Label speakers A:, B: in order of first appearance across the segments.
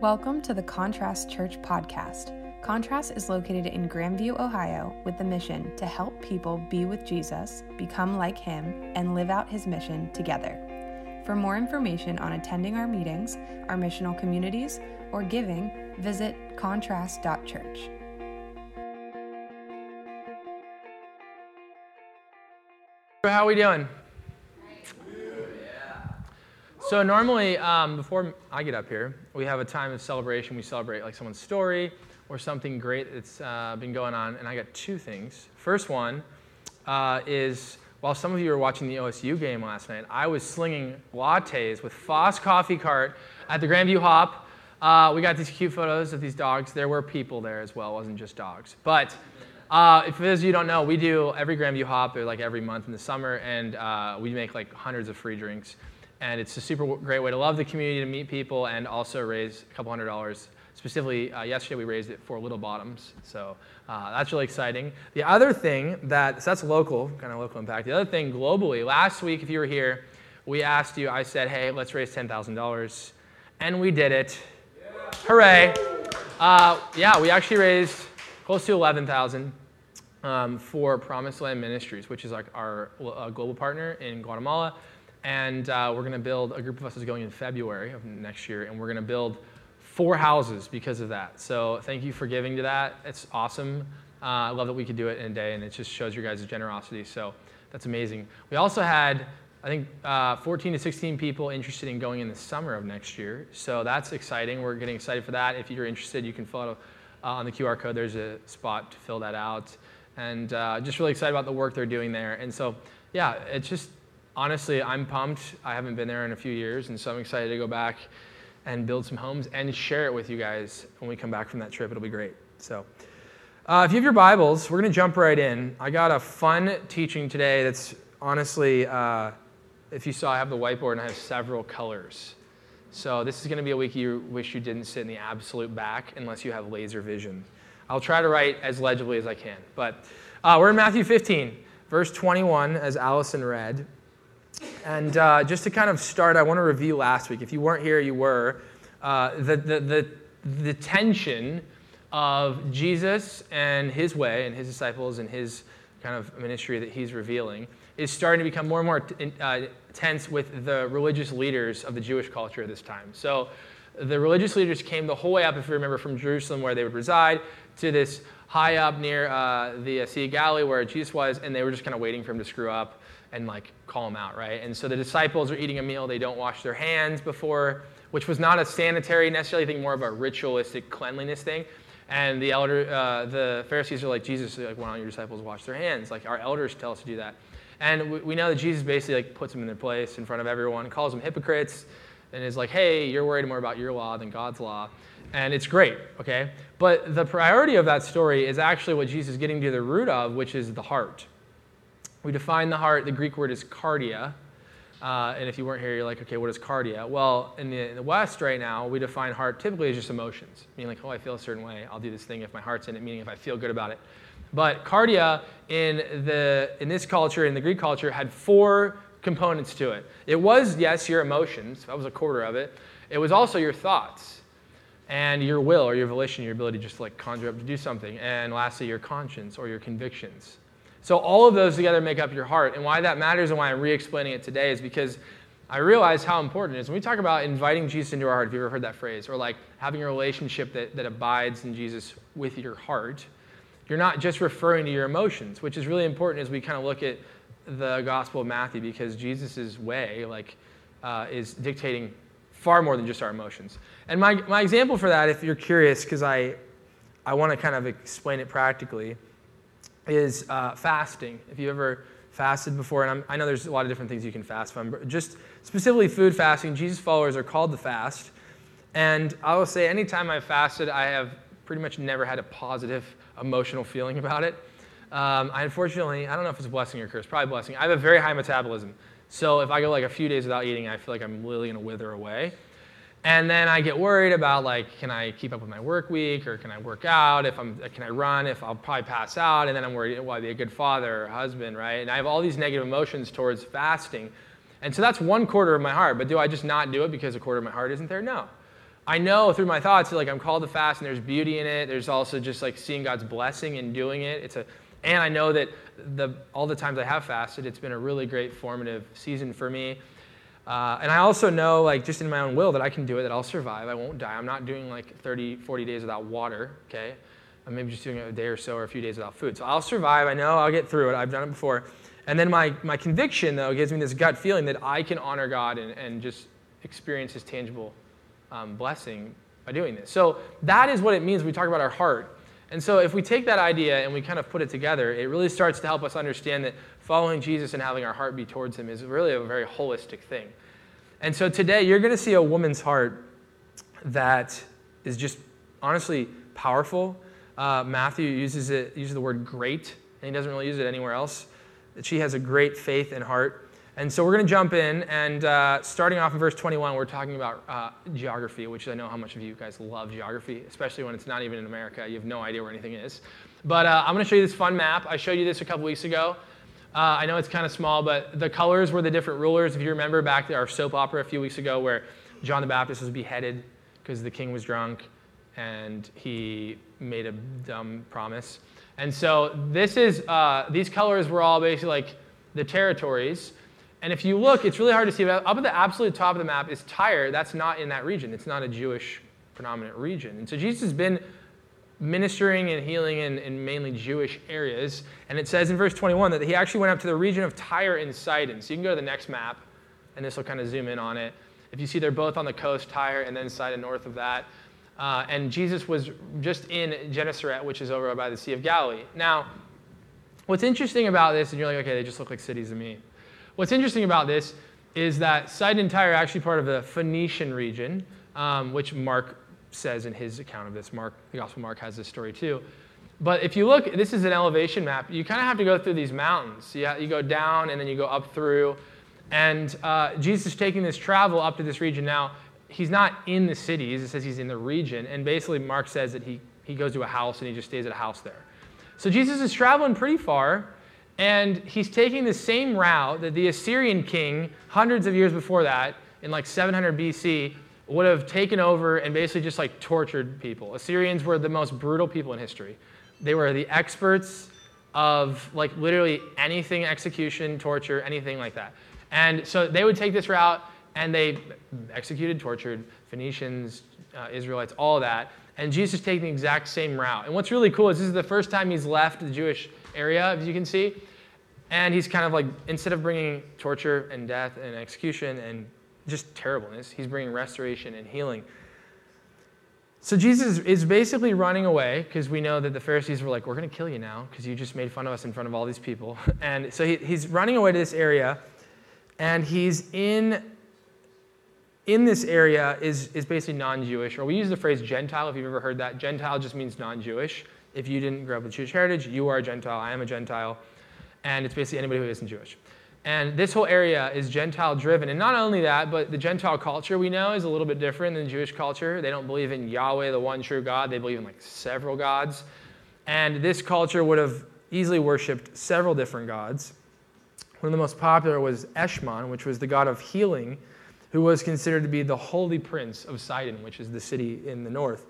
A: Welcome to the Contrast Church podcast. Contrast is located in Grandview, Ohio, with the mission to help people be with Jesus, become like him, and live out his mission together. For more information on attending our meetings, our missional communities, or giving, visit contrast.church.
B: How are we doing? So normally, um, before I get up here, we have a time of celebration. We celebrate like someone's story or something great that's uh, been going on. And I got two things. First one uh, is while some of you were watching the OSU game last night, I was slinging lattes with Foss Coffee Cart at the Grandview Hop. Uh, we got these cute photos of these dogs. There were people there as well. It wasn't just dogs. But uh, if as you don't know, we do every Grandview Hop like every month in the summer, and uh, we make like hundreds of free drinks. And it's a super great way to love the community, to meet people, and also raise a couple hundred dollars. Specifically, uh, yesterday we raised it for Little Bottoms, so uh, that's really exciting. The other thing that, so that's local, kind of local impact. The other thing globally, last week, if you were here, we asked you, I said, hey, let's raise $10,000. And we did it. Yeah. Hooray. Uh, yeah, we actually raised close to 11,000 um, for Promised Land Ministries, which is like our uh, global partner in Guatemala. And uh, we're going to build, a group of us is going in February of next year, and we're going to build four houses because of that. So thank you for giving to that. It's awesome. Uh, I love that we could do it in a day, and it just shows your guys' generosity. So that's amazing. We also had, I think, uh, 14 to 16 people interested in going in the summer of next year. So that's exciting. We're getting excited for that. If you're interested, you can follow uh, on the QR code. There's a spot to fill that out. And uh, just really excited about the work they're doing there. And so, yeah, it's just honestly, I'm pumped. I haven't been there in a few years, and so I'm excited to go back and build some homes and share it with you guys when we come back from that trip. It'll be great. So, uh, if you have your Bibles, we're going to jump right in. I got a fun teaching today that's honestly, uh, if you saw, I have the whiteboard and I have several colors. So, this is going to be a week you wish you didn't sit in the absolute back unless you have laser vision. I'll try to write as legibly as I can. But uh, we're in Matthew 15, verse 21, as Allison read. And uh, just to kind of start, I want to review last week. If you weren't here, you were. Uh, the, the, the, the tension of Jesus and his way and his disciples and his kind of ministry that he's revealing is starting to become more and more uh, tense with the religious leaders of the Jewish culture at this time. So the religious leaders came the whole way up, if you remember, from Jerusalem where they would reside to this high up near uh, the Sea of Galilee where Jesus was, and they were just kind of waiting for him to screw up and like call them out, right? And so the disciples are eating a meal, they don't wash their hands before, which was not a sanitary necessarily thing, more of a ritualistic cleanliness thing. And the elder, uh, the Pharisees are like, Jesus, like, why don't your disciples wash their hands? Like our elders tell us to do that. And we, we know that Jesus basically like puts them in their place in front of everyone, calls them hypocrites, and is like, hey, you're worried more about your law than God's law. And it's great, okay? But the priority of that story is actually what Jesus is getting to the root of, which is the heart. We define the heart, the Greek word is cardia. Uh, and if you weren't here, you're like, okay, what is cardia? Well, in the, in the, West right now, we define heart typically as just emotions, meaning like, oh, I feel a certain way. I'll do this thing if my heart's in it, meaning if I feel good about it. But cardia in, the, in this culture, in the Greek culture, had four components to it. It was, yes, your emotions. That was a quarter of it. It was also your thoughts and your will or your volition, your ability just to like conjure up to do something. And lastly, your conscience or your convictions. So all of those together make up your heart. And why that matters and why I'm re-explaining it today is because I realize how important it is. When we talk about inviting Jesus into our heart, have you ever heard that phrase? Or like having a relationship that, that abides in Jesus with your heart, you're not just referring to your emotions, which is really important as we kind of look at the Gospel of Matthew because Jesus' way like, uh, is dictating far more than just our emotions. And my, my example for that, if you're curious, because I, I want to kind of explain it practically, is uh, fasting. If you've ever fasted before, and I'm, i know there's a lot of different things you can fast from, but just specifically food fasting, Jesus followers are called to fast. And I will say, anytime I've fasted, I have pretty much never had a positive emotional feeling about it. Um, I unfortunately, I don't know if it's a blessing or a curse, probably blessing. I have a very high metabolism. So if I go like a few days without eating, I feel like I'm literally going to wither away. And then I get worried about like, can I keep up with my work week or can I work out? If I'm, can I run? If I'll probably pass out. And then I'm worried, will I be a good father or husband, right? And I have all these negative emotions towards fasting. And so that's one quarter of my heart. But do I just not do it because a quarter of my heart isn't there? No. I know through my thoughts like I'm called to fast and there's beauty in it. There's also just like seeing God's blessing in doing it. It's a and I know that the all the times I have fasted, it's been a really great formative season for me. Uh, and I also know, like, just in my own will, that I can do it, that I'll survive. I won't die. I'm not doing like 30, 40 days without water, okay? I'm maybe just doing it a day or so or a few days without food. So I'll survive. I know I'll get through it. I've done it before. And then my, my conviction, though, gives me this gut feeling that I can honor God and, and just experience His tangible um, blessing by doing this. So that is what it means when we talk about our heart. And so if we take that idea and we kind of put it together, it really starts to help us understand that following Jesus and having our heart be towards Him is really a very holistic thing. And so today you're going to see a woman's heart that is just honestly powerful. Uh, Matthew uses it uses the word great, and he doesn't really use it anywhere else. That she has a great faith and heart. And so we're going to jump in, and uh, starting off in verse 21, we're talking about uh, geography, which I know how much of you guys love geography, especially when it's not even in America. You have no idea where anything is. But uh, I'm going to show you this fun map. I showed you this a couple weeks ago. Uh, I know it's kind of small, but the colors were the different rulers. If you remember back to our soap opera a few weeks ago where John the Baptist was beheaded because the king was drunk and he made a dumb promise. And so this is, uh, these colors were all basically like the territories. And if you look, it's really hard to see. But up at the absolute top of the map is Tyre. That's not in that region. It's not a Jewish predominant region. And so Jesus has been ministering and healing in, in mainly Jewish areas. And it says in verse 21 that he actually went up to the region of Tyre and Sidon. So you can go to the next map, and this will kind of zoom in on it. If you see they're both on the coast, Tyre and then Sidon north of that. Uh, and Jesus was just in Gennesaret, which is over by the Sea of Galilee. Now, what's interesting about this, and you're like, okay, they just look like cities to me. What's interesting about this is that Sidon and Tyre are actually part of the Phoenician region, um, which Mark says in his account of this. Mark, the Gospel Mark has this story too. But if you look, this is an elevation map. You kind of have to go through these mountains. Yeah, you go down and then you go up through. And uh, Jesus is taking this travel up to this region. Now, he's not in the cities. It says he's in the region. And basically, Mark says that he, he goes to a house and he just stays at a house there. So Jesus is traveling pretty far. And he's taking the same route that the Assyrian king, hundreds of years before that, in like 700 BC, would have taken over and basically just like tortured people. Assyrians were the most brutal people in history. They were the experts of like literally anything execution, torture, anything like that. And so they would take this route and they executed, tortured Phoenicians, uh, Israelites, all that. And Jesus is taking the exact same route. And what's really cool is this is the first time he's left the Jewish area, as you can see. And he's kind of like, instead of bringing torture and death and execution and just terribleness. He's bringing restoration and healing. So Jesus is basically running away because we know that the Pharisees were like, We're going to kill you now because you just made fun of us in front of all these people. And so he, he's running away to this area, and he's in. In this area is, is basically non Jewish, or we use the phrase Gentile if you've ever heard that. Gentile just means non Jewish. If you didn't grow up with Jewish heritage, you are a Gentile, I am a Gentile, and it's basically anybody who isn't Jewish. And this whole area is Gentile driven. And not only that, but the Gentile culture we know is a little bit different than Jewish culture. They don't believe in Yahweh, the one true God. They believe in like several gods. And this culture would have easily worshiped several different gods. One of the most popular was Eshmun, which was the god of healing, who was considered to be the holy prince of Sidon, which is the city in the north.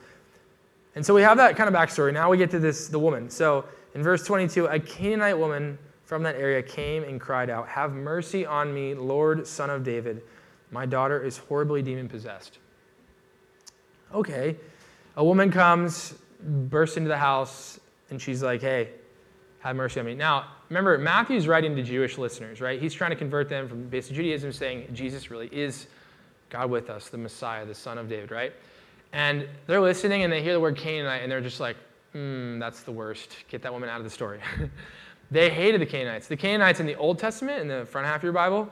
B: And so we have that kind of backstory. Now we get to this the woman. So in verse 22, a Canaanite woman from that area came and cried out, Have mercy on me, Lord, son of David. My daughter is horribly demon possessed. Okay. A woman comes, bursts into the house, and she's like, Hey, have mercy on me. Now, remember, Matthew's writing to Jewish listeners, right? He's trying to convert them from basic Judaism, saying Jesus really is God with us, the Messiah, the Son of David, right? And they're listening and they hear the word Canaanite and they're just like, hmm, that's the worst. Get that woman out of the story. They hated the Canaanites. The Canaanites in the Old Testament, in the front half of your Bible,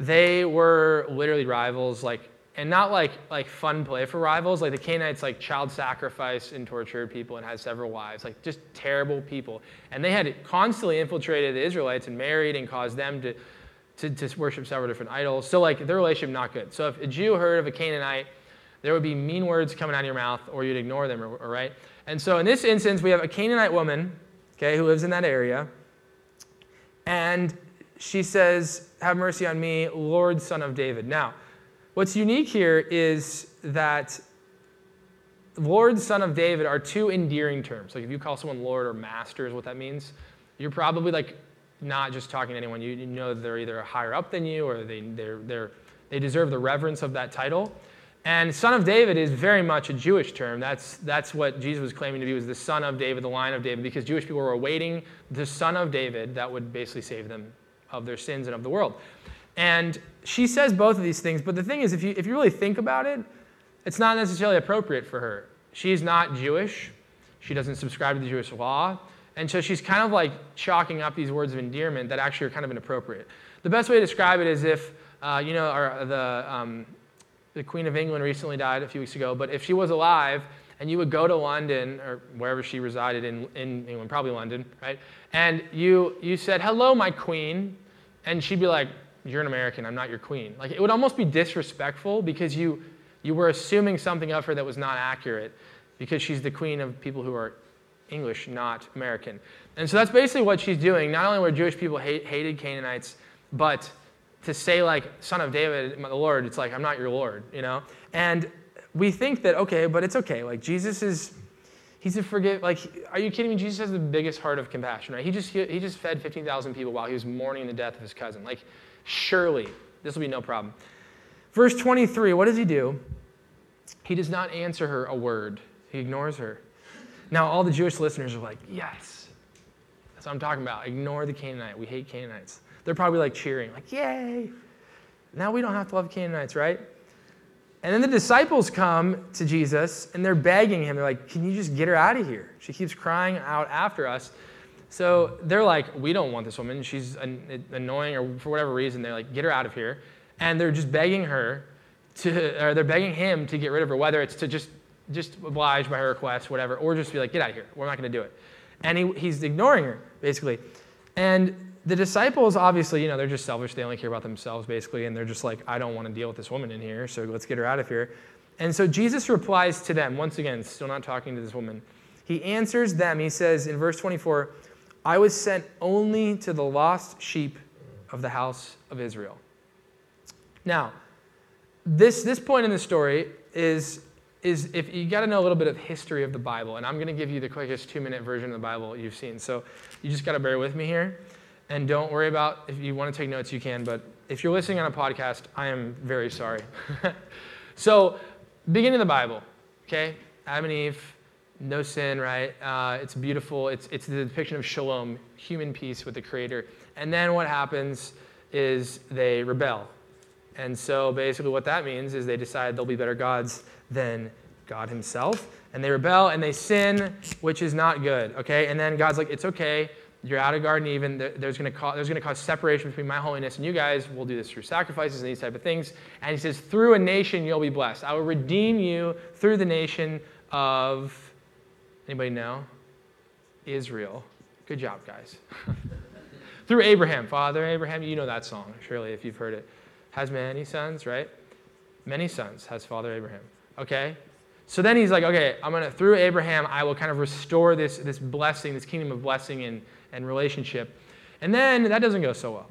B: they were literally rivals, like, and not like like fun play for rivals. Like the Canaanites, like child sacrifice and tortured people and had several wives, like just terrible people. And they had constantly infiltrated the Israelites and married and caused them to, to, to worship several different idols. So like their relationship not good. So if a Jew heard of a Canaanite, there would be mean words coming out of your mouth, or you'd ignore them, or right? And so in this instance, we have a Canaanite woman, okay, who lives in that area and she says, Have mercy on me, Lord, son of David. Now, what's unique here is that Lord, Son of David are two endearing terms. Like if you call someone Lord or Master, is what that means. You're probably like not just talking to anyone. You, know they're either higher up than you or they, they're, they're, they deserve the reverence of that title. And son of David is very much a Jewish term. That's, that's what Jesus was claiming to be was the son of David, the line of David, because Jewish people were awaiting the son of David that would basically save them of their sins and of the world. And she says both of these things, but the thing is, if you, if you really think about it, it's not necessarily appropriate for her. She's not Jewish. She doesn't subscribe to the Jewish law. And so she's kind of like chalking up these words of endearment that actually are kind of inappropriate. The best way to describe it is if, uh, you know, the, um, the Queen of England recently died a few weeks ago, but if she was alive and you would go to London or wherever she resided in, in England, probably London, right? And you, you said, hello, my queen. And she'd be like, you're an American, I'm not your queen. Like it would almost be disrespectful because you, you were assuming something of her that was not accurate because she's the queen of people who are English, not American. And so that's basically what she's doing. Not only were Jewish people hate, hated Canaanites, but to say like son of David, the Lord, it's like I'm not your Lord, you know. And we think that okay, but it's okay. Like Jesus is, he's a forgive. Like, are you kidding me? Jesus has the biggest heart of compassion, right? He just he, he just fed 15,000 people while he was mourning the death of his cousin. Like, surely this will be no problem. Verse 23. What does he do? He does not answer her a word. He ignores her. Now, all the Jewish listeners are like, yes. That's what I'm talking about. Ignore the Canaanite. We hate Canaanites. They're probably like cheering, like, yay. Now we don't have to love Canaanites, right? And then the disciples come to Jesus and they're begging him. They're like, Can you just get her out of here? She keeps crying out after us. So they're like, We don't want this woman. She's annoying, or for whatever reason, they're like, Get her out of here. And they're just begging her to, or they're begging him to get rid of her, whether it's to just just oblige by her request, whatever, or just be like, get out of here. We're not going to do it. And he, he's ignoring her, basically. And the disciples, obviously, you know, they're just selfish. They only care about themselves, basically. And they're just like, I don't want to deal with this woman in here, so let's get her out of here. And so Jesus replies to them, once again, still not talking to this woman. He answers them. He says in verse 24, I was sent only to the lost sheep of the house of Israel. Now, this, this point in the story is is if you got to know a little bit of history of the Bible, and I'm going to give you the quickest two minute version of the Bible you've seen. So you just got to bear with me here. And don't worry about if you want to take notes, you can. But if you're listening on a podcast, I am very sorry. so, beginning of the Bible, okay? Adam and Eve, no sin, right? Uh, it's beautiful. It's, it's the depiction of shalom, human peace with the Creator. And then what happens is they rebel. And so basically, what that means is they decide they'll be better gods than God Himself. And they rebel and they sin, which is not good, okay? And then God's like, it's okay. You're out of Garden Eden. There's going to cause, there's going to cause separation between my holiness and you guys. We'll do this through sacrifices and these type of things. And He says, through a nation you'll be blessed. I will redeem you through the nation of, anybody know? Israel. Good job, guys. through Abraham. Father Abraham, you know that song, surely, if you've heard it. Has many sons, right? Many sons has Father Abraham. Okay? So then he's like, okay, I'm to, through Abraham, I will kind of restore this, this blessing, this kingdom of blessing and, and relationship. And then that doesn't go so well.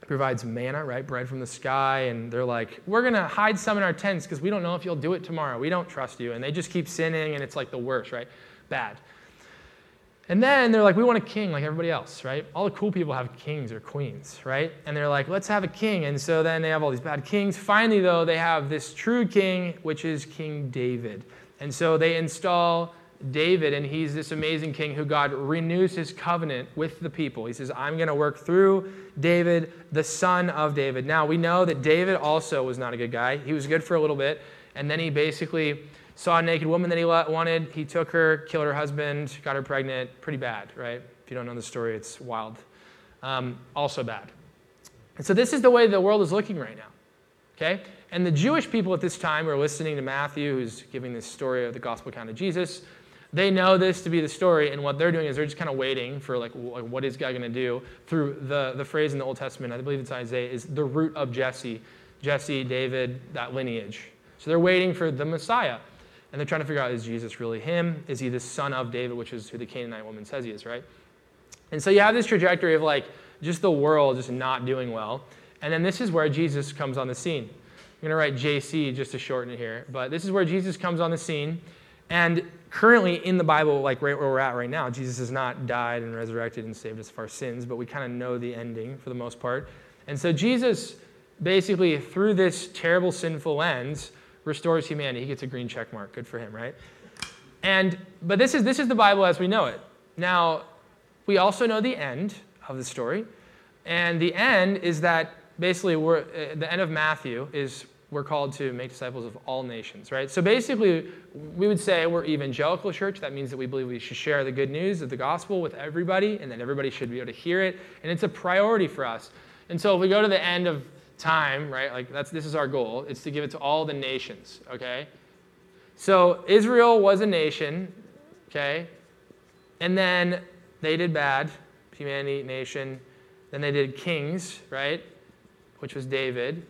B: He provides manna, right? Bread from the sky. And they're like, we're going to hide some in our tents because we don't know if you'll do it tomorrow. We don't trust you. And they just keep sinning, and it's like the worst, right? Bad. And then they're like, we want a king like everybody else, right? All the cool people have kings or queens, right? And they're like, let's have a king. And so then they have all these bad kings. Finally, though, they have this true king, which is King David. And so they install David, and he's this amazing king who God renews his covenant with the people. He says, I'm going to work through David, the son of David. Now, we know that David also was not a good guy. He was good for a little bit, and then he basically saw a naked woman that he wanted. He took her, killed her husband, got her pregnant. Pretty bad, right? If you don't know the story, it's wild. Um, also bad. And so this is the way the world is looking right now. Okay? And the Jewish people at this time are listening to Matthew, who's giving this story of the gospel account of Jesus. They know this to be the story, and what they're doing is they're just kind of waiting for like, what is God going to do through the, the phrase in the Old Testament, I believe it's Isaiah, is the root of Jesse, Jesse, David, that lineage. So they're waiting for the Messiah. And they're trying to figure out is Jesus really him? Is he the son of David, which is who the Canaanite woman says he is, right? And so you have this trajectory of like just the world just not doing well. And then this is where Jesus comes on the scene. I'm going to write JC just to shorten it here. But this is where Jesus comes on the scene. And currently in the Bible, like right where we're at right now, Jesus has not died and resurrected and saved us of our sins, but we kind of know the ending for the most part. And so Jesus basically, through this terrible sinful lens, restores humanity. He gets a green check mark. Good for him, right? And but this is this is the Bible as we know it. Now, we also know the end of the story. And the end is that basically we're, uh, the end of Matthew is we're called to make disciples of all nations, right? So basically, we would say we're evangelical church. That means that we believe we should share the good news of the gospel with everybody, and that everybody should be able to hear it. And it's a priority for us. And so if we go to the end of time, right? Like that's this is our goal. It's to give it to all the nations, okay? So Israel was a nation, okay? And then they did bad, humanity, nation. Then they did kings, right? Which was David.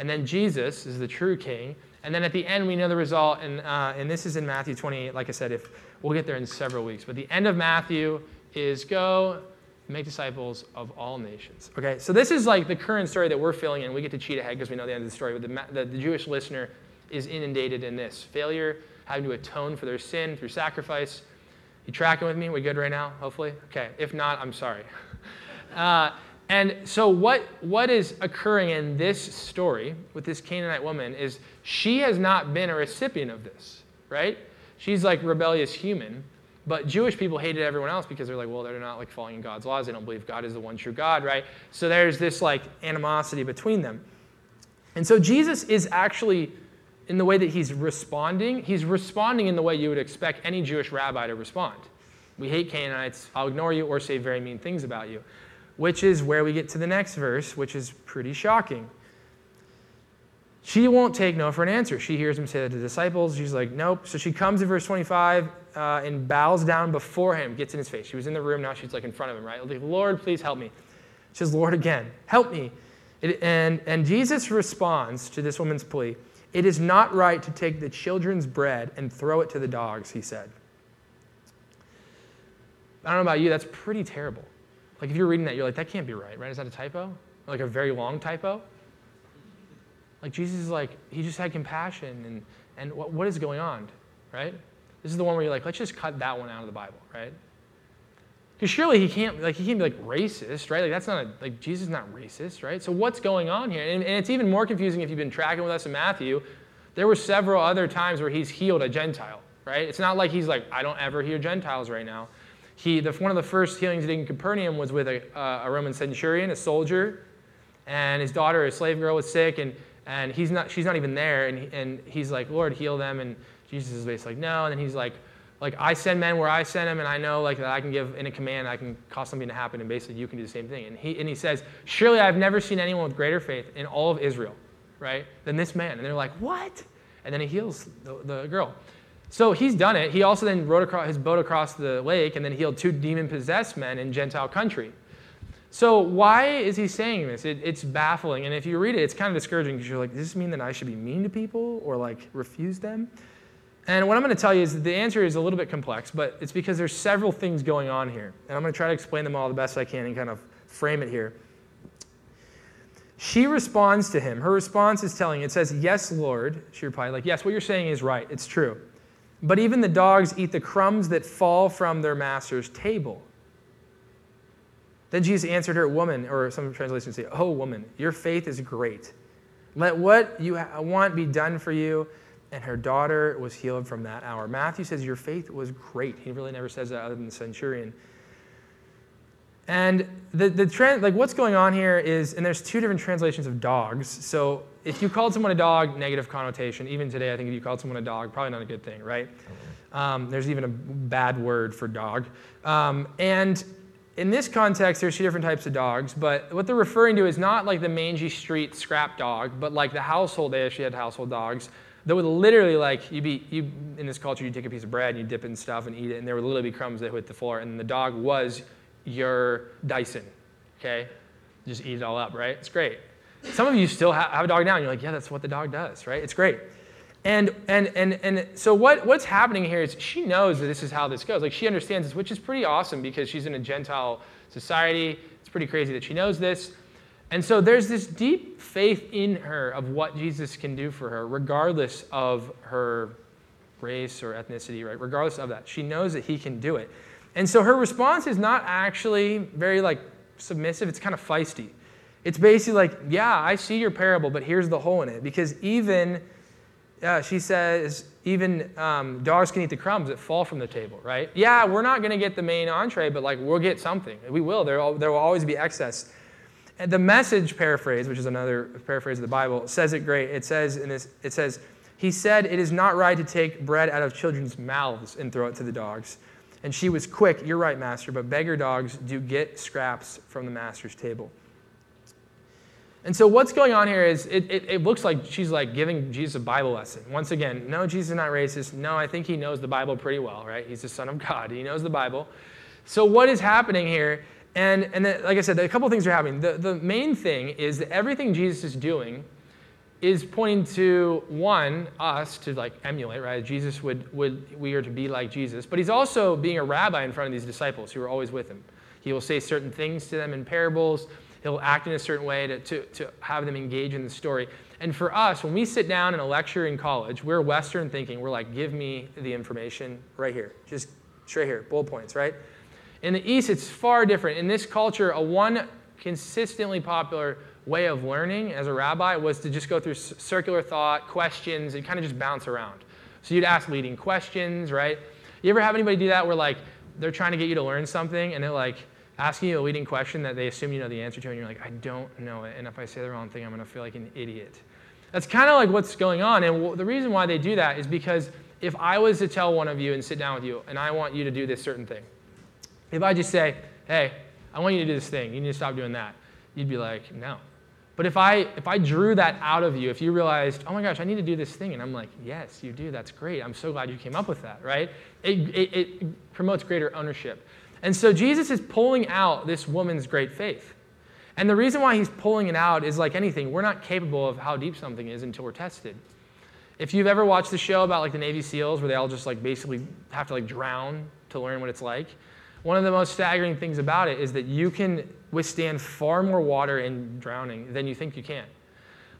B: And then Jesus is the true king. And then at the end, we know the result. And, uh, and this is in Matthew 28. Like I said, if we'll get there in several weeks. But the end of Matthew is go make disciples of all nations. Okay, so this is like the current story that we're filling in. We get to cheat ahead because we know the end of the story. But the, the, the Jewish listener is inundated in this failure, having to atone for their sin through sacrifice. You tracking with me? We good right now? Hopefully. Okay. If not, I'm sorry. Uh, and so, what, what is occurring in this story with this Canaanite woman is she has not been a recipient of this, right? She's like rebellious human, but Jewish people hated everyone else because they're like, well, they're not like following God's laws. They don't believe God is the one true God, right? So there's this like animosity between them. And so Jesus is actually, in the way that he's responding, he's responding in the way you would expect any Jewish rabbi to respond. We hate Canaanites. I'll ignore you or say very mean things about you which is where we get to the next verse, which is pretty shocking. She won't take no for an answer. She hears him say that to the disciples. She's like, nope. So she comes to verse 25 uh, and bows down before him, gets in his face. She was in the room, now she's like in front of him, right? Like, Lord, please help me. She says, Lord, again, help me. It, and, and Jesus responds to this woman's plea It is not right to take the children's bread and throw it to the dogs, he said. I don't know about you, that's pretty terrible. Like if you're reading that, you're like, that can't be right, right? Is that a typo? Like a very long typo? Like Jesus is like, he just had compassion and, and what, what is going on, right? This is the one where you're like, let's just cut that one out of the Bible, right? Because surely he can't, like, he can't be like racist, right? Like that's not a, like Jesus is not racist, right? So what's going on here? And, and it's even more confusing if you've been tracking with us in Matthew. There were several other times where he's healed a Gentile, right? It's not like he's like, I don't ever hear Gentiles right now. He, the, one of the first healings he did in Capernaum was with a, uh, a Roman centurion, a soldier, and his daughter, a slave girl, was sick, and, and he's not, she's not even there. And, and he's like, Lord, heal them. And Jesus is basically like, no. And then he's like, like I send men where I send them, and I know like that I can give in a command, I can cause something to happen, and basically you can do the same thing. And he, and he says, surely I've never seen anyone with greater faith in all of Israel, right, than this man. And they're like, what? And then he heals the, the girl. So he's done it. He also then rode across his boat across the lake and then healed two demon possessed men in Gentile country. So why is he saying this? It, it's baffling. And if you read it, it's kind of discouraging because you're like, does this mean that I should be mean to people or like refuse them? And what I'm going to tell you is the answer is a little bit complex, but it's because there's several things going on here. And I'm going to try to explain them all the best I can and kind of frame it here. She responds to him. Her response is telling, it says, Yes, Lord. She replied, like, Yes, what you're saying is right. It's true. But even the dogs eat the crumbs that fall from their master's table. Then Jesus answered her, Woman, or some translations say, Oh, woman, your faith is great. Let what you want be done for you. And her daughter was healed from that hour. Matthew says, Your faith was great. He really never says that other than the centurion. And the, the trend, like what's going on here is, and there's two different translations of dogs. So if you called someone a dog, negative connotation. Even today, I think if you called someone a dog, probably not a good thing, right? Um, there's even a bad word for dog. Um, and in this context, there's two different types of dogs, but what they're referring to is not like the mangy street scrap dog, but like the household. They actually had household dogs that would literally like you be you in this culture you take a piece of bread and you dip it in stuff and eat it, and there would literally be crumbs that hit the floor, and the dog was your Dyson. Okay, just eat it all up, right? It's great. Some of you still have a dog now, and you're like, yeah, that's what the dog does, right? It's great. And, and, and, and so what, what's happening here is she knows that this is how this goes. Like she understands this, which is pretty awesome because she's in a Gentile society. It's pretty crazy that she knows this. And so there's this deep faith in her of what Jesus can do for her, regardless of her race or ethnicity, right? Regardless of that, she knows that he can do it. And so her response is not actually very like submissive, it's kind of feisty. It's basically like, yeah, I see your parable, but here's the hole in it. Because even, uh, she says, even um, dogs can eat the crumbs that fall from the table, right? Yeah, we're not going to get the main entree, but like we'll get something. We will. There, will always be excess. And the message paraphrase, which is another paraphrase of the Bible, says it great. It says in this, it says, he said, It is not right to take bread out of children's mouths and throw it to the dogs. And she was quick, You're right, master, but beggar dogs do get scraps from the master's table. And so what's going on here is it, it, it, looks like she's like giving Jesus a Bible lesson. Once again, no, Jesus is not racist. No, I think he knows the Bible pretty well, right? He's the son of God. He knows the Bible. So what is happening here? And, and then, like I said, a couple things are happening. The, the main thing is that everything Jesus is doing is pointing to one us to like emulate right jesus would, would we are to be like jesus but he's also being a rabbi in front of these disciples who are always with him he will say certain things to them in parables he'll act in a certain way to, to, to have them engage in the story. And for us when we sit down in a lecture in college we're western thinking. We're like give me the information right here. Just straight here bullet points right? In the east it's far different. In this culture a one consistently popular way of learning as a rabbi was to just go through circular thought, questions, and kind of just bounce around. So you'd ask leading questions, right? You ever have anybody do that where like they're trying to get you to learn something and they're like asking you a leading question that they assume you know the answer to and you're like, I don't know it. And if I say the wrong thing, I'm going to feel like an idiot. That's kind of like what's going on. And the reason why they do that is because if I was to tell one of you and sit down with you and I want you to do this certain thing, if I just say, hey, I want you to do this thing, you need to stop doing that, you'd be like, no, but if I, if I drew that out of you, if you realized, oh my gosh, I need to do this thing, and I'm like, yes, you do, that's great. I'm so glad you came up with that, right? It, it, it promotes greater ownership. And so Jesus is pulling out this woman's great faith. And the reason why he's pulling it out is like anything, we're not capable of how deep something is until we're tested. If you've ever watched the show about like the Navy SEALs where they all just like basically have to like drown to learn what it's like, one of the most staggering things about it is that you can withstand far more water and drowning than you think you can.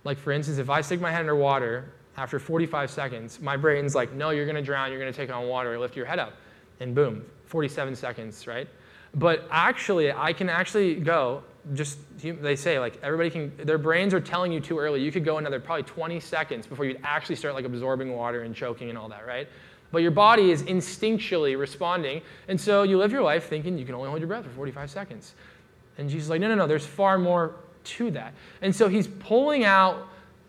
B: Like, for instance, if I stick my head underwater after 45 seconds, my brain's like, no, you're going to drown, you're going to take on water, lift your head up. And boom, 47 seconds, right? But actually, I can actually go, just they say, like, everybody can, their brains are telling you too early. You could go another probably 20 seconds before you'd actually start like absorbing water and choking and all that, right? But your body is instinctually responding. And so you live your life thinking you can only hold your breath for 45 seconds. And Jesus is like, no, no, no, there's far more to that. And so he's pulling out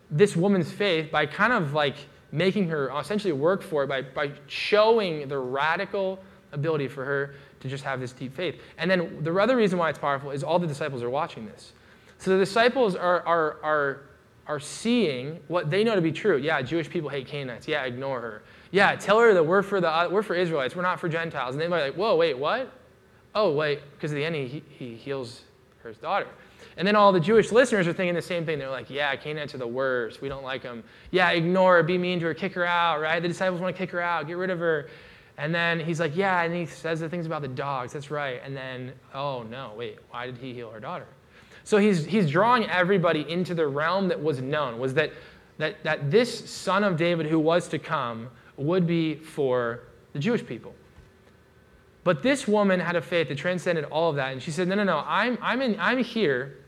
B: this woman's faith by kind of like making her essentially work for it by, by showing the radical ability for her to just have this deep faith. And then the other reason why it's powerful is all the disciples are watching this. So the disciples are, are, are, are seeing what they know to be true. Yeah, Jewish people hate Canaanites. Yeah, ignore her. Yeah, tell her that we're for the uh, we're for Israelites. We're not for Gentiles. And they might be like, whoa, wait, what? Oh, wait, because at the end he, he heals her daughter. And then all the Jewish listeners are thinking the same thing. They're like, yeah, Canaanites are the worst. We don't like them. Yeah, ignore her, be mean to her, kick her out, right? The disciples want to kick her out, get rid of her. And then he's like, yeah, and he says the things about the dogs. That's right. And then, oh no, wait, why did he heal her daughter? So he's, he's drawing everybody into the realm that was known, was that, that, that this son of David who was to come would be for the Jewish people. But this woman had a faith that transcended all of that. And she said, No, no, no, I'm, I'm, in, I'm here,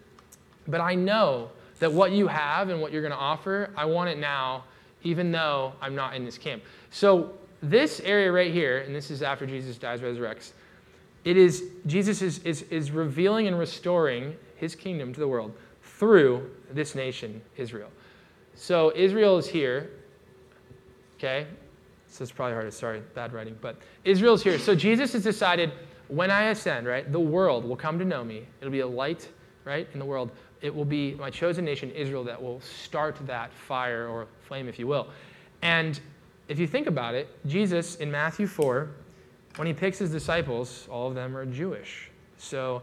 B: but I know that what you have and what you're going to offer, I want it now, even though I'm not in this camp. So, this area right here, and this is after Jesus dies, resurrects, it is Jesus is, is, is revealing and restoring his kingdom to the world through this nation, Israel. So, Israel is here, okay? So it's probably hard. Sorry, bad writing. But Israel's here. So Jesus has decided when I ascend, right, the world will come to know me. It'll be a light, right, in the world. It will be my chosen nation, Israel, that will start that fire or flame, if you will. And if you think about it, Jesus in Matthew 4, when he picks his disciples, all of them are Jewish. So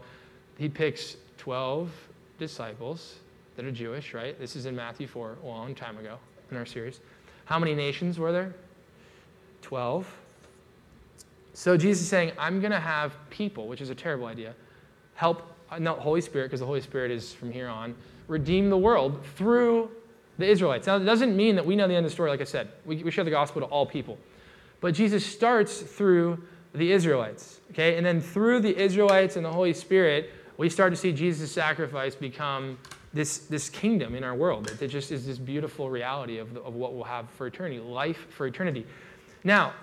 B: he picks 12 disciples that are Jewish, right? This is in Matthew 4, a long time ago in our series. How many nations were there? 12. So Jesus is saying, I'm going to have people, which is a terrible idea, help, not Holy Spirit, because the Holy Spirit is from here on, redeem the world through the Israelites. Now, it doesn't mean that we know the end of the story, like I said. We, we share the gospel to all people. But Jesus starts through the Israelites, okay? And then through the Israelites and the Holy Spirit, we start to see Jesus' sacrifice become this, this kingdom in our world. It just is this beautiful reality of, the, of what we'll have for eternity, life for eternity. Now,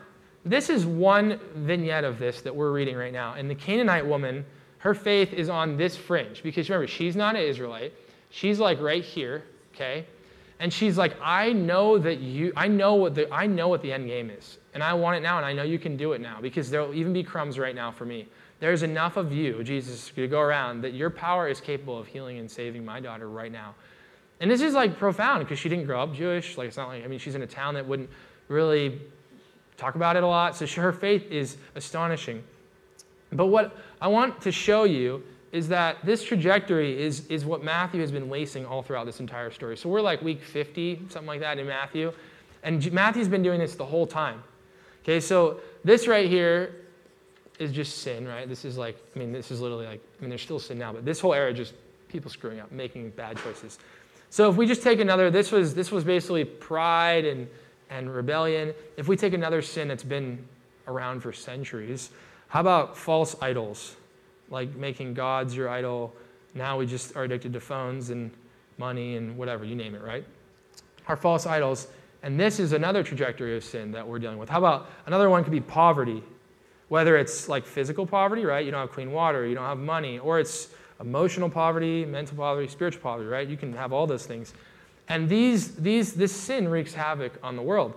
B: this is one vignette of this that we're reading right now. And the Canaanite woman, her faith is on this fringe because remember, she's not an Israelite. She's like right here, okay? And she's like, I know that you, I know what the, I know what the end game is. And I want it now, and I know you can do it now because there'll even be crumbs right now for me. There's enough of you, Jesus, to go around that your power is capable of healing and saving my daughter right now. And this is like profound because she didn't grow up Jewish. Like, it's not like, I mean, she's in a town that wouldn't really talk about it a lot. So her faith is astonishing. But what I want to show you is that this trajectory is, is what Matthew has been lacing all throughout this entire story. So we're like week 50, something like that in Matthew. And Matthew's been doing this the whole time. Okay, so this right here is just sin, right? This is like, I mean, this is literally like, I mean, there's still sin now, but this whole era just people screwing up, making bad choices. So if we just take another, this was this was basically pride and and rebellion. If we take another sin that's been around for centuries, how about false idols? Like making gods your idol. Now we just are addicted to phones and money and whatever, you name it, right? Our false idols. And this is another trajectory of sin that we're dealing with. How about another one could be poverty? Whether it's like physical poverty, right? You don't have clean water, you don't have money, or it's emotional poverty, mental poverty, spiritual poverty, right? You can have all those things. And these, these, this sin wreaks havoc on the world.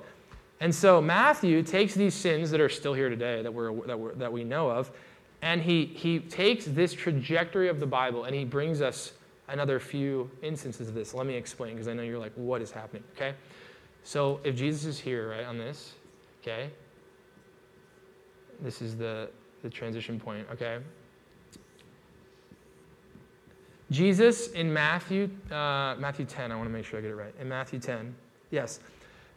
B: And so Matthew takes these sins that are still here today, that, we're, that, we're, that we know of, and he, he takes this trajectory of the Bible and he brings us another few instances of this. Let me explain because I know you're like, what is happening? Okay? So if Jesus is here, right, on this, okay, this is the, the transition point, okay? Jesus in Matthew, uh, Matthew 10, I want to make sure I get it right. In Matthew 10, yes,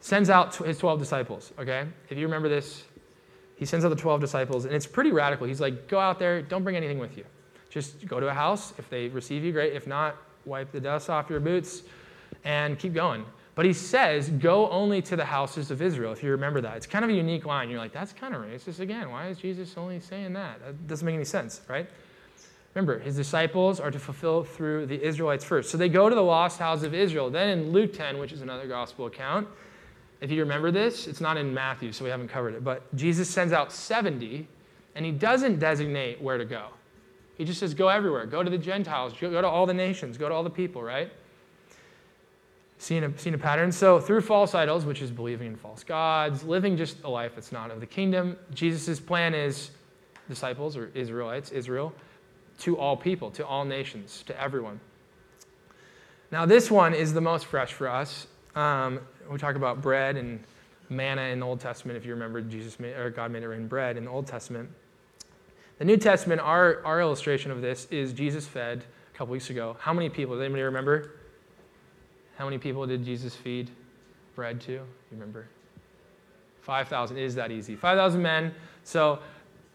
B: sends out his 12 disciples, okay? If you remember this, he sends out the 12 disciples, and it's pretty radical. He's like, go out there, don't bring anything with you. Just go to a house. If they receive you, great. If not, wipe the dust off your boots and keep going. But he says, go only to the houses of Israel, if you remember that. It's kind of a unique line. You're like, that's kind of racist again. Why is Jesus only saying that? That doesn't make any sense, right? Remember, his disciples are to fulfill through the Israelites first. So they go to the lost house of Israel. Then in Luke 10, which is another gospel account, if you remember this, it's not in Matthew, so we haven't covered it. But Jesus sends out 70, and he doesn't designate where to go. He just says, go everywhere. Go to the Gentiles. Go to all the nations. Go to all the people, right? Seeing a, a pattern. So, through false idols, which is believing in false gods, living just a life that's not of the kingdom, Jesus' plan is disciples or Israelites, Israel, to all people, to all nations, to everyone. Now, this one is the most fresh for us. Um, we talk about bread and manna in the Old Testament, if you remember, Jesus made, or God made it rain bread in the Old Testament. The New Testament, our, our illustration of this is Jesus fed a couple weeks ago. How many people? Does anybody remember? How many people did Jesus feed bread to? You remember? 5,000 is that easy. 5,000 men. So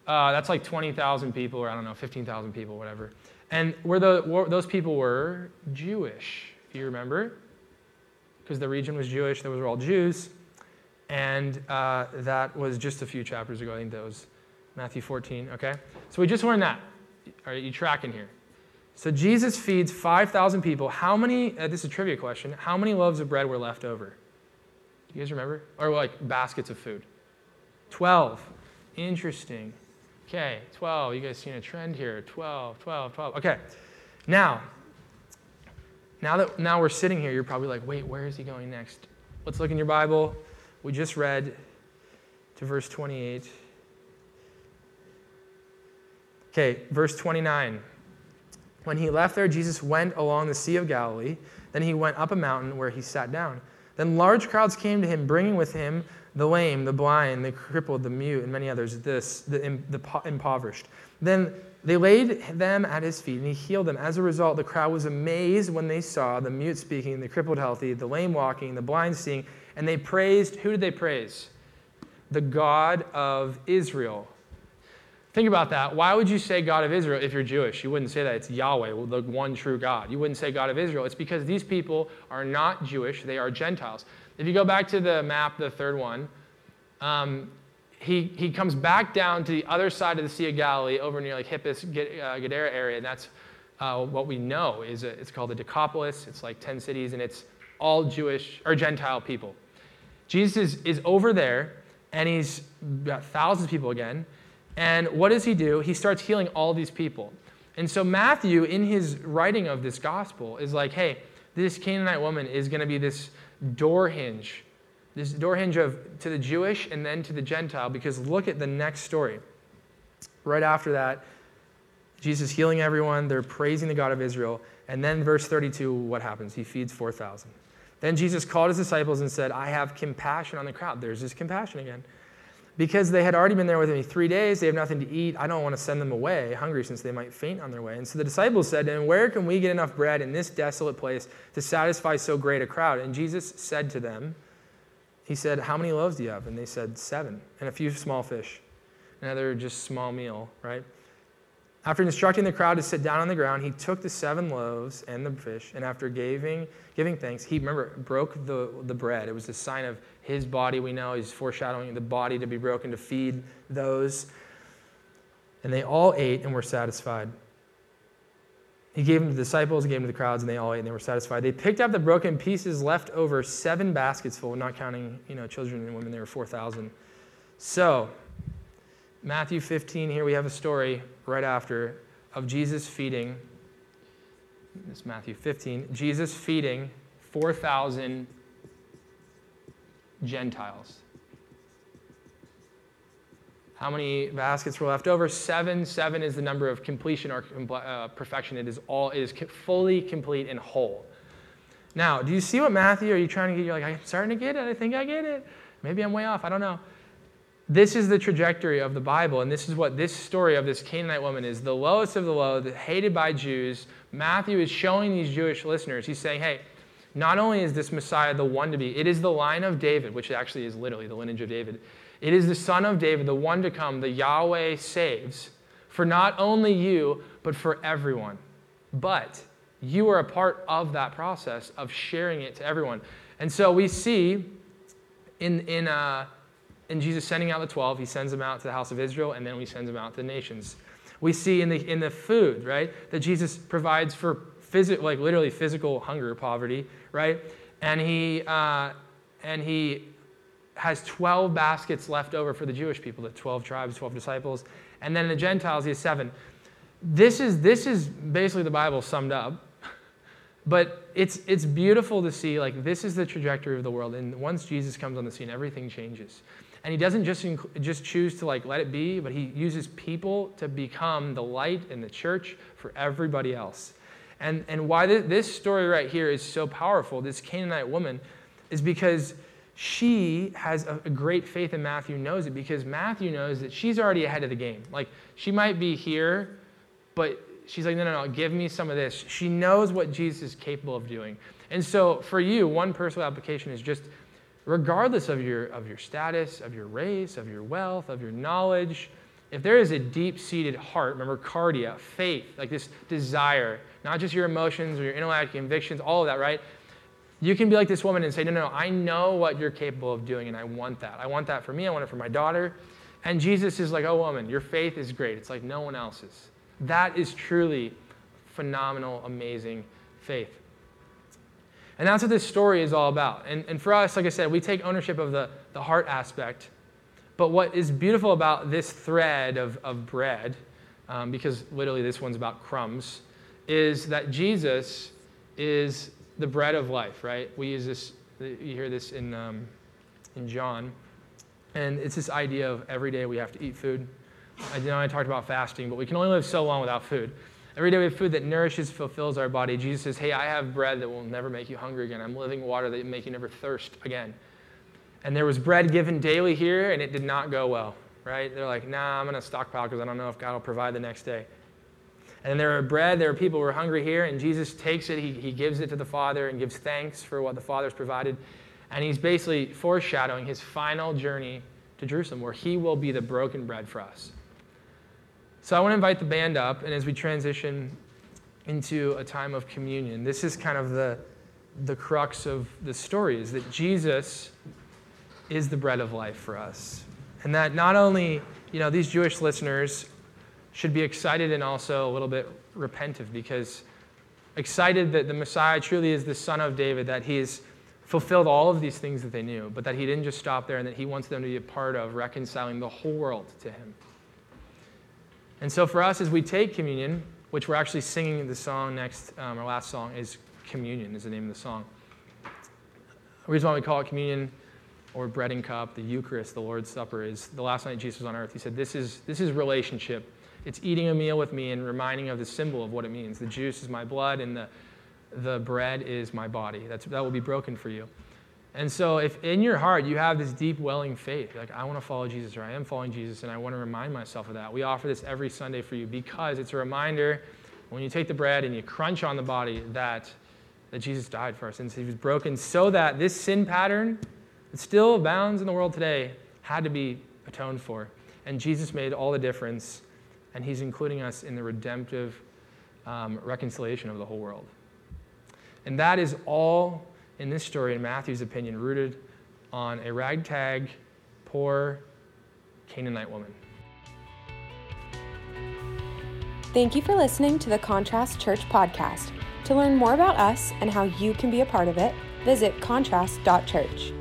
B: uh, that's like 20,000 people, or I don't know, 15,000 people, whatever. And where the, where those people were Jewish, if you remember because the region was Jewish, those were all Jews. And uh, that was just a few chapters ago. I think that was Matthew 14, okay? So we just learned that. Are you tracking here? So Jesus feeds 5,000 people. How many, uh, this is a trivia question, how many loaves of bread were left over? You guys remember? Or like baskets of food? 12. Interesting. Okay, 12. You guys seen a trend here? 12, 12, 12. Okay. Now, now that now we're sitting here, you're probably like, wait, where is he going next? Let's look in your Bible. We just read to verse 28. Okay, verse 29. When he left there, Jesus went along the Sea of Galilee. Then he went up a mountain where he sat down. Then large crowds came to him, bringing with him the lame, the blind, the crippled, the mute, and many others, this, the, the impoverished. Then they laid them at his feet, and he healed them. As a result, the crowd was amazed when they saw the mute speaking, the crippled healthy, the lame walking, the blind seeing, and they praised who did they praise? The God of Israel. Think about that. Why would you say God of Israel if you're Jewish? You wouldn't say that. It's Yahweh, the one true God. You wouldn't say God of Israel. It's because these people are not Jewish, they are Gentiles. If you go back to the map, the third one, um, he, he comes back down to the other side of the Sea of Galilee over near like Hippus, uh, Gadara area, and that's uh, what we know is a, it's called the Decapolis. It's like 10 cities, and it's all Jewish or Gentile people. Jesus is, is over there, and he's got thousands of people again. And what does he do? He starts healing all these people. And so Matthew, in his writing of this gospel, is like, hey, this Canaanite woman is going to be this door hinge this door hinge of to the Jewish and then to the Gentile, because look at the next story. Right after that, Jesus healing everyone, they're praising the God of Israel. And then, verse 32, what happens? He feeds 4,000. Then Jesus called his disciples and said, I have compassion on the crowd. There's this compassion again. Because they had already been there with me three days, they have nothing to eat. I don't want to send them away hungry since they might faint on their way. And so the disciples said, And where can we get enough bread in this desolate place to satisfy so great a crowd? And Jesus said to them, he said, How many loaves do you have? And they said, Seven, and a few small fish. Another just small meal, right? After instructing the crowd to sit down on the ground, he took the seven loaves and the fish, and after giving, giving thanks, he, remember, broke the, the bread. It was a sign of his body, we know. He's foreshadowing the body to be broken to feed those. And they all ate and were satisfied. He gave them to the disciples, he gave them to the crowds, and they all ate and they were satisfied. They picked up the broken pieces left over, seven baskets full, not counting you know, children and women, there were 4,000. So, Matthew 15, here we have a story right after of Jesus feeding. This Matthew 15. Jesus feeding 4,000 Gentiles. How many baskets were left over? Seven. Seven is the number of completion or uh, perfection. It is all it is fully complete and whole. Now, do you see what Matthew? Are you trying to get? You're like, I'm starting to get it. I think I get it. Maybe I'm way off. I don't know. This is the trajectory of the Bible, and this is what this story of this Canaanite woman is the lowest of the low, hated by Jews. Matthew is showing these Jewish listeners, he's saying, hey, not only is this Messiah the one to be, it is the line of David, which actually is literally the lineage of David. It is the Son of David, the one to come, the Yahweh saves, for not only you, but for everyone. But you are a part of that process of sharing it to everyone. And so we see in, in, uh, in Jesus sending out the 12, he sends them out to the house of Israel, and then he sends them out to the nations. We see in the, in the food, right, that Jesus provides for physical, like literally physical hunger, poverty, right? And he, uh, and he has 12 baskets left over for the Jewish people, the 12 tribes, 12 disciples. And then the Gentiles, he has seven. This is, this is basically the Bible summed up. But it's, it's beautiful to see, like, this is the trajectory of the world. And once Jesus comes on the scene, everything changes. And he doesn't just, just choose to, like, let it be, but he uses people to become the light in the church for everybody else. And, and why this story right here is so powerful, this Canaanite woman, is because she has a, great faith in Matthew, knows it because Matthew knows that she's already ahead of the game. Like, she might be here, but she's like, no, no, no, give me some of this. She knows what Jesus is capable of doing. And so, for you, one personal application is just regardless of your, of your status, of your race, of your wealth, of your knowledge, if there is a deep seated heart, remember cardia, faith, like this desire, not just your emotions or your intellect, convictions, all of that, right? You can be like this woman and say, No, no, I know what you're capable of doing, and I want that. I want that for me, I want it for my daughter. And Jesus is like, Oh, woman, your faith is great. It's like no one else's. That is truly phenomenal, amazing faith. And that's what this story is all about. And, and for us, like I said, we take ownership of the, the heart aspect. But what is beautiful about this thread of, of bread, um, because literally this one's about crumbs, is that Jesus is the bread of life, right? We use this, you hear this in, um, in John. And it's this idea of every day we have to eat food. I know I talked about fasting, but we can only live so long without food. Every day we have food that nourishes, fulfills our body. Jesus says, Hey, I have bread that will never make you hungry again. I'm living water that will make you never thirst again. And there was bread given daily here, and it did not go well, right? They're like, Nah, I'm going to stockpile because I don't know if God will provide the next day. And there are bread, there are people who are hungry here, and Jesus takes it, he, he gives it to the Father and gives thanks for what the Father's provided. And he's basically foreshadowing his final journey to Jerusalem, where he will be the broken bread for us. So I want to invite the band up, and as we transition into a time of communion, this is kind of the, the crux of the story is that Jesus is the bread of life for us. And that not only, you know, these Jewish listeners should be excited and also a little bit repentive because excited that the Messiah truly is the son of David, that he has fulfilled all of these things that they knew, but that he didn't just stop there and that he wants them to be a part of reconciling the whole world to him. And so for us, as we take communion, which we're actually singing the song next, um, our last song is Communion, is the name of the song. The reason why we call it communion or bread and cup, the Eucharist, the Lord's Supper, is the last night Jesus was on earth. He said, This is, this is relationship. It's eating a meal with me and reminding of the symbol of what it means. The juice is my blood and the, the bread is my body. That's, that will be broken for you. And so, if in your heart you have this deep welling faith, like, I want to follow Jesus or I am following Jesus and I want to remind myself of that, we offer this every Sunday for you because it's a reminder when you take the bread and you crunch on the body that, that Jesus died for our sins. He was broken so that this sin pattern that still abounds in the world today had to be atoned for. And Jesus made all the difference, and He's including us in the redemptive um, reconciliation of the whole world. And that is all in this story, in Matthew's opinion, rooted on a ragtag, poor Canaanite woman.
A: Thank you for listening to the Contrast Church podcast. To learn more about us and how you can be a part of it, visit contrast.church.